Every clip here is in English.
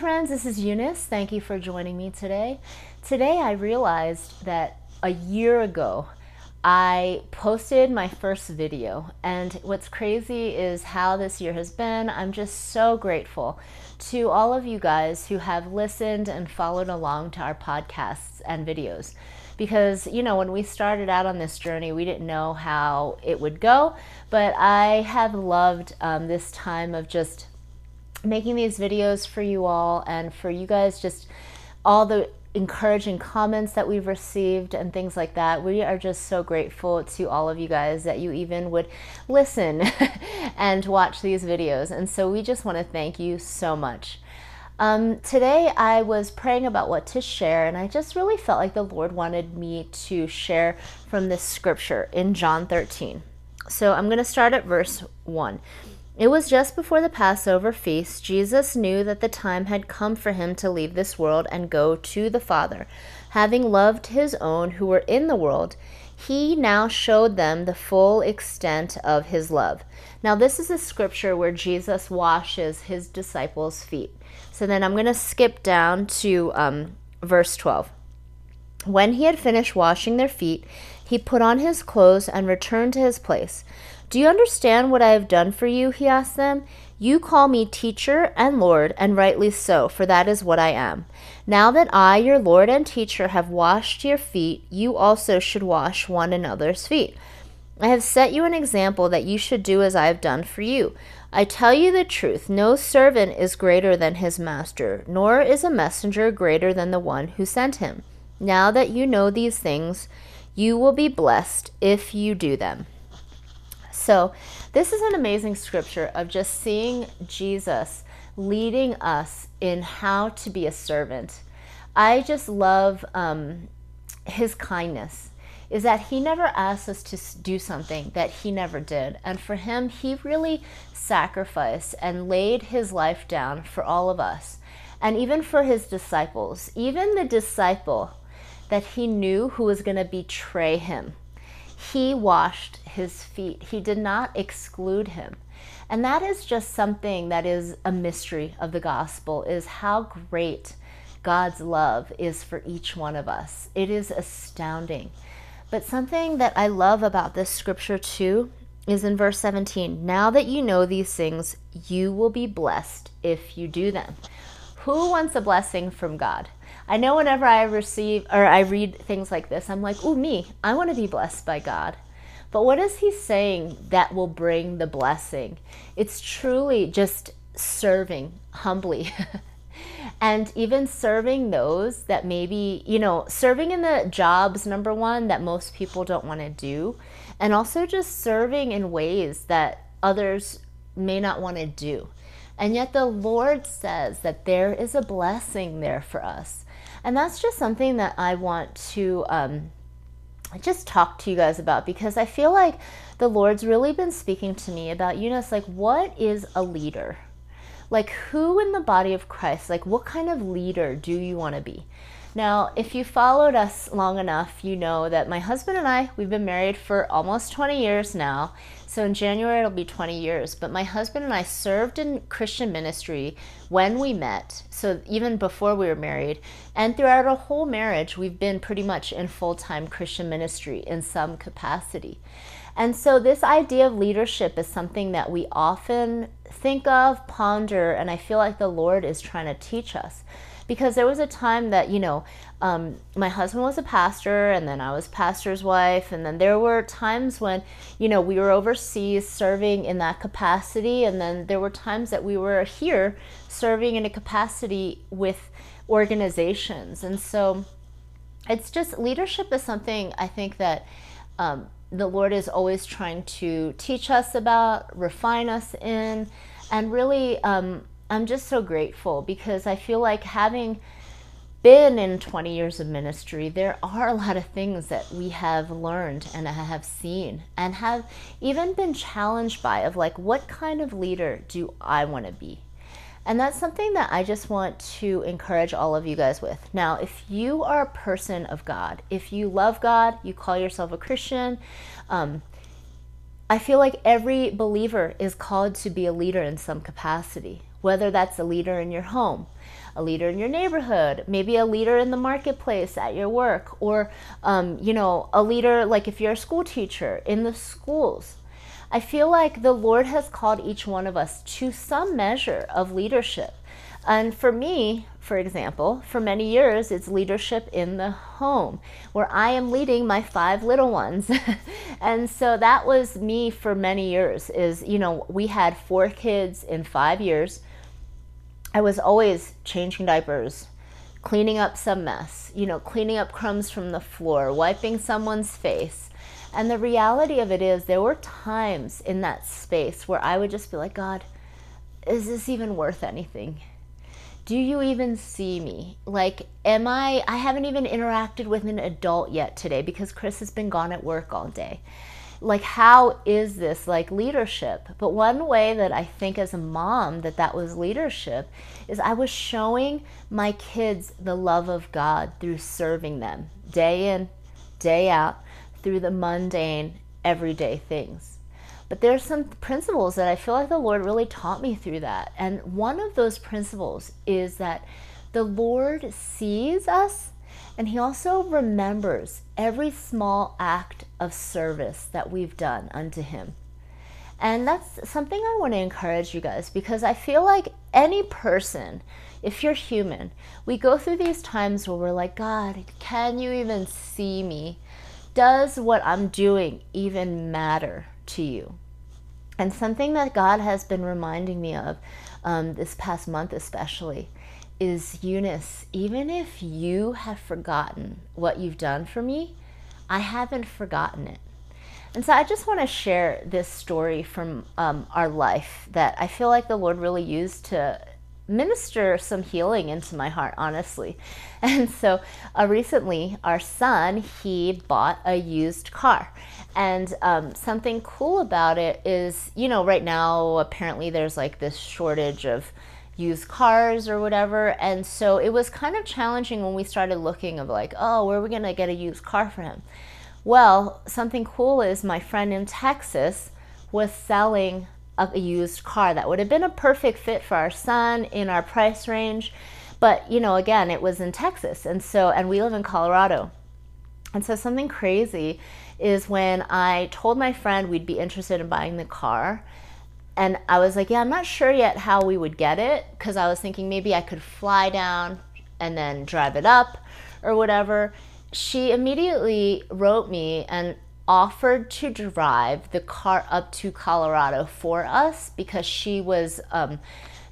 Friends, this is Eunice. Thank you for joining me today. Today I realized that a year ago I posted my first video, and what's crazy is how this year has been. I'm just so grateful to all of you guys who have listened and followed along to our podcasts and videos. Because, you know, when we started out on this journey, we didn't know how it would go, but I have loved um, this time of just making these videos for you all and for you guys just all the encouraging comments that we've received and things like that. We are just so grateful to all of you guys that you even would listen and watch these videos. And so we just want to thank you so much. Um, today I was praying about what to share, and I just really felt like the Lord wanted me to share from this scripture in John 13. So I'm going to start at verse 1. It was just before the Passover feast. Jesus knew that the time had come for him to leave this world and go to the Father. Having loved his own who were in the world, he now showed them the full extent of his love. Now, this is a scripture where Jesus washes his disciples' feet. So then I'm going to skip down to um, verse 12. When he had finished washing their feet, he put on his clothes and returned to his place. Do you understand what I have done for you? He asked them. You call me teacher and Lord, and rightly so, for that is what I am. Now that I, your Lord and teacher, have washed your feet, you also should wash one another's feet. I have set you an example that you should do as I have done for you. I tell you the truth no servant is greater than his master, nor is a messenger greater than the one who sent him. Now that you know these things, you will be blessed if you do them. So, this is an amazing scripture of just seeing Jesus leading us in how to be a servant. I just love um, his kindness, is that he never asks us to do something that he never did. And for him, he really sacrificed and laid his life down for all of us. And even for his disciples, even the disciple that he knew who was going to betray him he washed his feet. He did not exclude him. And that is just something that is a mystery of the gospel is how great God's love is for each one of us. It is astounding. But something that I love about this scripture too is in verse 17. Now that you know these things, you will be blessed if you do them. Who wants a blessing from God? I know whenever I receive or I read things like this, I'm like, ooh, me, I want to be blessed by God. But what is he saying that will bring the blessing? It's truly just serving humbly. and even serving those that maybe, you know, serving in the jobs, number one, that most people don't want to do. And also just serving in ways that others may not want to do. And yet the Lord says that there is a blessing there for us. And that's just something that I want to um, just talk to you guys about because I feel like the Lord's really been speaking to me about Eunice, like, what is a leader? Like, who in the body of Christ, like, what kind of leader do you want to be? Now, if you followed us long enough, you know that my husband and I, we've been married for almost 20 years now. So in January, it'll be 20 years. But my husband and I served in Christian ministry when we met. So even before we were married. And throughout our whole marriage, we've been pretty much in full time Christian ministry in some capacity. And so, this idea of leadership is something that we often think of, ponder, and I feel like the Lord is trying to teach us because there was a time that you know um, my husband was a pastor and then i was pastor's wife and then there were times when you know we were overseas serving in that capacity and then there were times that we were here serving in a capacity with organizations. And so it's just leadership is something i think that um, the lord is always trying to teach us about refine us in and really um, I'm just so grateful because I feel like having been in 20 years of ministry, there are a lot of things that we have learned and have seen and have even been challenged by of like, what kind of leader do I want to be? And that's something that I just want to encourage all of you guys with. Now, if you are a person of God, if you love God, you call yourself a Christian, um, I feel like every believer is called to be a leader in some capacity, whether that's a leader in your home, a leader in your neighborhood, maybe a leader in the marketplace at your work, or, um, you know, a leader like if you're a school teacher in the schools. I feel like the Lord has called each one of us to some measure of leadership. And for me, for example, for many years, it's leadership in the home where I am leading my five little ones. and so that was me for many years is, you know, we had four kids in five years. I was always changing diapers, cleaning up some mess, you know, cleaning up crumbs from the floor, wiping someone's face, and the reality of it is, there were times in that space where I would just be like, God, is this even worth anything? Do you even see me? Like, am I? I haven't even interacted with an adult yet today because Chris has been gone at work all day. Like, how is this like leadership? But one way that I think as a mom that that was leadership is I was showing my kids the love of God through serving them day in, day out through the mundane, everyday things. But there's some principles that I feel like the Lord really taught me through that. And one of those principles is that the Lord sees us and He also remembers every small act of service that we've done unto Him. And that's something I want to encourage you guys because I feel like any person, if you're human, we go through these times where we're like, God, can you even see me? does what I'm doing even matter to you? And something that God has been reminding me of um, this past month, especially, is Eunice, even if you have forgotten what you've done for me, I haven't forgotten it. And so I just want to share this story from um, our life that I feel like the Lord really used to minister some healing into my heart, honestly. And so uh, recently, our son, he bought a used car. And um, something cool about it is, you know, right now, apparently there's like this shortage of used cars or whatever. And so it was kind of challenging when we started looking of like, oh, where are we going to get a used car for him? Well, something cool is my friend in Texas was selling a used car that would have been a perfect fit for our son in our price range. But, you know, again, it was in Texas. And so, and we live in Colorado. And so, something crazy is when I told my friend we'd be interested in buying the car. And I was like, yeah, I'm not sure yet how we would get it because I was thinking maybe I could fly down and then drive it up or whatever. She immediately wrote me and offered to drive the car up to Colorado for us because she was um,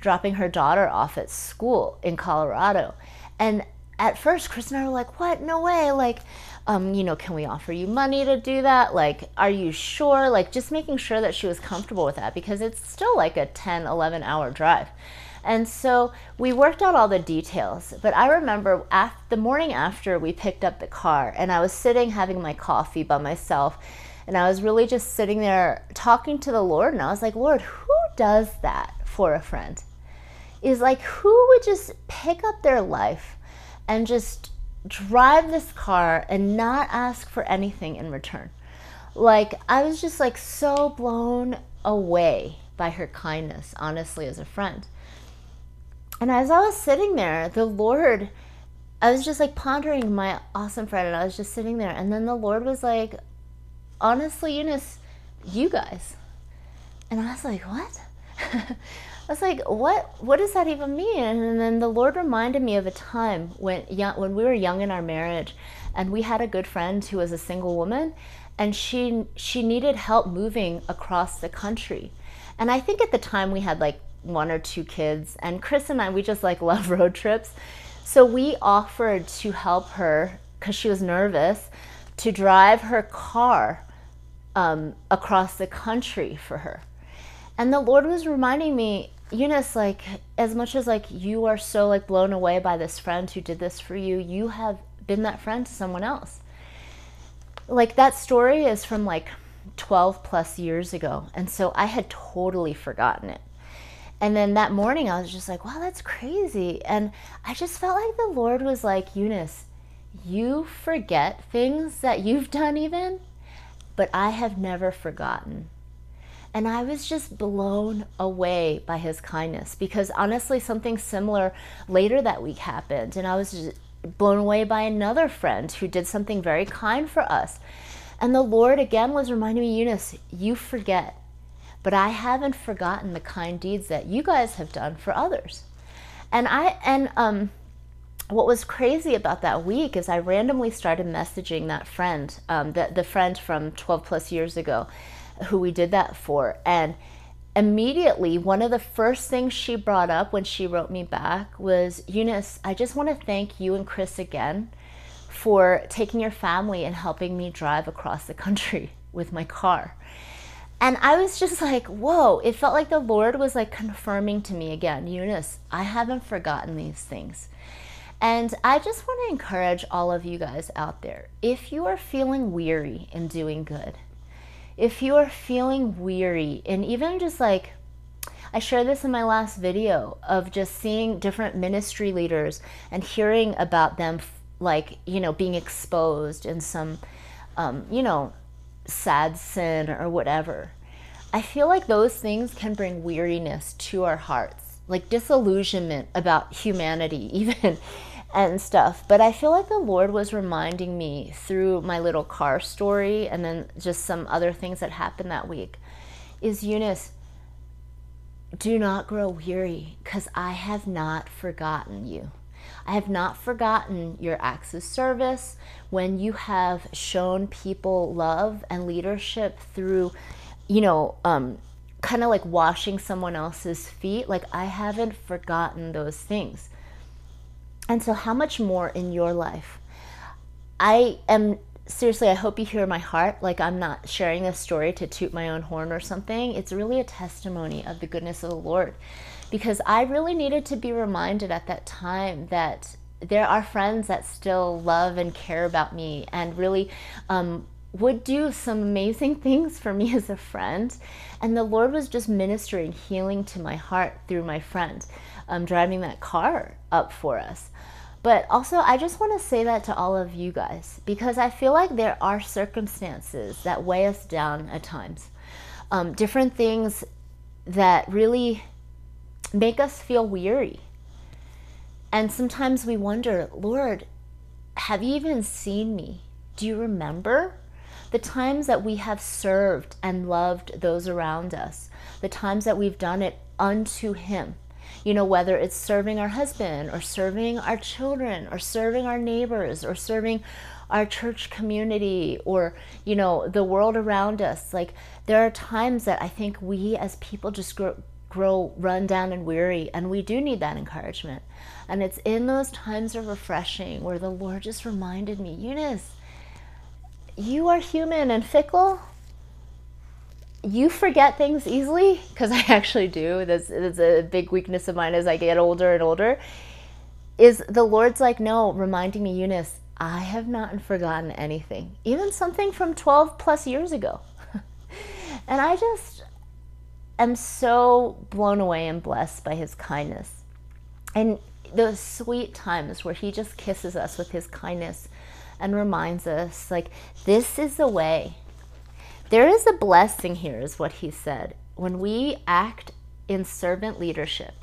dropping her daughter off at school in Colorado. And at first, Chris and I were like, what? No way. Like, um, you know, can we offer you money to do that? Like, are you sure? Like, just making sure that she was comfortable with that because it's still like a 10, 11 hour drive. And so we worked out all the details. But I remember after, the morning after we picked up the car, and I was sitting having my coffee by myself, and I was really just sitting there talking to the Lord, and I was like, Lord, who does that for a friend? Is like, who would just pick up their life and just drive this car and not ask for anything in return? Like, I was just like so blown away by her kindness, honestly, as a friend. And as I was sitting there, the Lord, I was just like pondering my awesome friend, and I was just sitting there. And then the Lord was like, honestly, Eunice, you guys. And I was like, what? I was like, what? What does that even mean? And then the Lord reminded me of a time when young, when we were young in our marriage, and we had a good friend who was a single woman, and she she needed help moving across the country. And I think at the time we had like one or two kids. And Chris and I, we just like love road trips. So we offered to help her because she was nervous to drive her car um, across the country for her. And the Lord was reminding me, Eunice, like, as much as like you are so like blown away by this friend who did this for you, you have been that friend to someone else. Like that story is from like 12 plus years ago. And so I had totally forgotten it. And then that morning I was just like, wow, that's crazy. And I just felt like the Lord was like, Eunice, you forget things that you've done even, but I have never forgotten. And I was just blown away by his kindness because honestly, something similar later that week happened. And I was blown away by another friend who did something very kind for us. And the Lord again was reminding me, Eunice, you forget, but I haven't forgotten the kind deeds that you guys have done for others. And I, and, um, what was crazy about that week is I randomly started messaging that friend, um, the, the friend from 12 plus years ago who we did that for. And immediately, one of the first things she brought up when she wrote me back was Eunice, I just want to thank you and Chris again for taking your family and helping me drive across the country with my car. And I was just like, whoa, it felt like the Lord was like confirming to me again, Eunice, I haven't forgotten these things. And I just want to encourage all of you guys out there if you are feeling weary in doing good, if you are feeling weary and even just like I shared this in my last video of just seeing different ministry leaders and hearing about them like you know being exposed in some um, you know sad sin or whatever. I feel like those things can bring weariness to our hearts like disillusionment about humanity even and stuff. But I feel like the Lord was reminding me through my little car story and then just some other things that happened that week is Eunice, do not grow weary because I have not forgotten you. I have not forgotten your acts of service when you have shown people love and leadership through, you know, um, kind of like washing someone else's feet. Like, I haven't forgotten those things. And so, how much more in your life? I am seriously, I hope you hear my heart. Like, I'm not sharing this story to toot my own horn or something. It's really a testimony of the goodness of the Lord because I really needed to be reminded at that time that there are friends that still love and care about me and really um, would do some amazing things for me as a friend. And the Lord was just ministering healing to my heart through my friend, um, driving that car up for us. But also, I just want to say that to all of you guys because I feel like there are circumstances that weigh us down at times. Um, different things that really make us feel weary. And sometimes we wonder, Lord, have you even seen me? Do you remember? The times that we have served and loved those around us, the times that we've done it unto Him you know, whether it's serving our husband or serving our children or serving our neighbors or serving our church community or, you know, the world around us. Like, there are times that I think we as people just grow, grow run down and weary, and we do need that encouragement. And it's in those times of refreshing where the Lord just reminded me, Eunice, you are human and fickle, you forget things easily because I actually do. This is a big weakness of mine as I get older and older. Is the Lord's like, no, reminding me, Eunice, I have not forgotten anything, even something from 12 plus years ago. and I just am so blown away and blessed by his kindness. And those sweet times where he just kisses us with his kindness and reminds us, like, this is the way there is a blessing here, is what he said. When we act in servant leadership,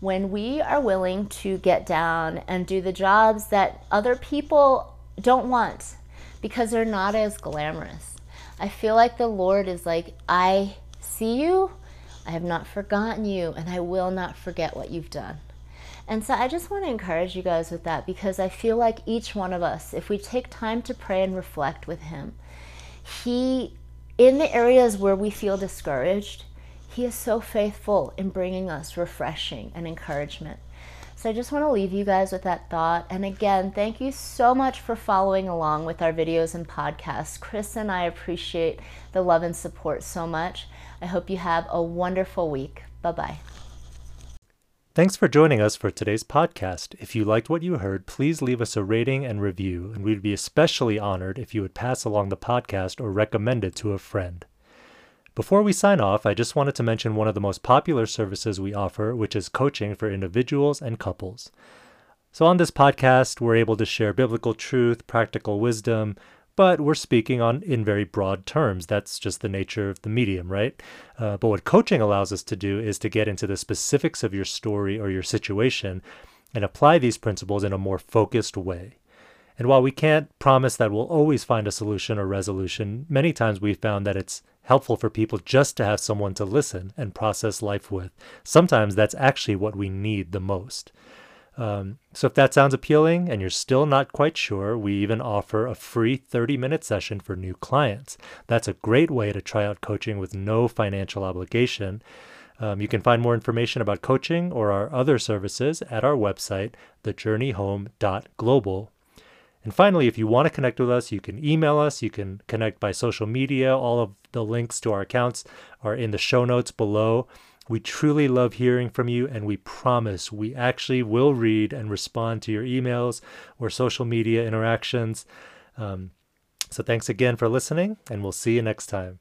when we are willing to get down and do the jobs that other people don't want because they're not as glamorous. I feel like the Lord is like, I see you, I have not forgotten you, and I will not forget what you've done. And so I just want to encourage you guys with that because I feel like each one of us, if we take time to pray and reflect with Him, He in the areas where we feel discouraged, He is so faithful in bringing us refreshing and encouragement. So I just want to leave you guys with that thought. And again, thank you so much for following along with our videos and podcasts. Chris and I appreciate the love and support so much. I hope you have a wonderful week. Bye bye. Thanks for joining us for today's podcast. If you liked what you heard, please leave us a rating and review, and we'd be especially honored if you would pass along the podcast or recommend it to a friend. Before we sign off, I just wanted to mention one of the most popular services we offer, which is coaching for individuals and couples. So, on this podcast, we're able to share biblical truth, practical wisdom, but we're speaking on in very broad terms. That's just the nature of the medium, right? Uh, but what coaching allows us to do is to get into the specifics of your story or your situation and apply these principles in a more focused way. And while we can't promise that we'll always find a solution or resolution, many times we've found that it's helpful for people just to have someone to listen and process life with. Sometimes that's actually what we need the most. Um, so if that sounds appealing and you're still not quite sure, we even offer a free 30 minute session for new clients. That's a great way to try out coaching with no financial obligation. Um, you can find more information about coaching or our other services at our website, thejourneyhome.global. And finally, if you want to connect with us, you can email us, you can connect by social media. All of the links to our accounts are in the show notes below. We truly love hearing from you, and we promise we actually will read and respond to your emails or social media interactions. Um, so, thanks again for listening, and we'll see you next time.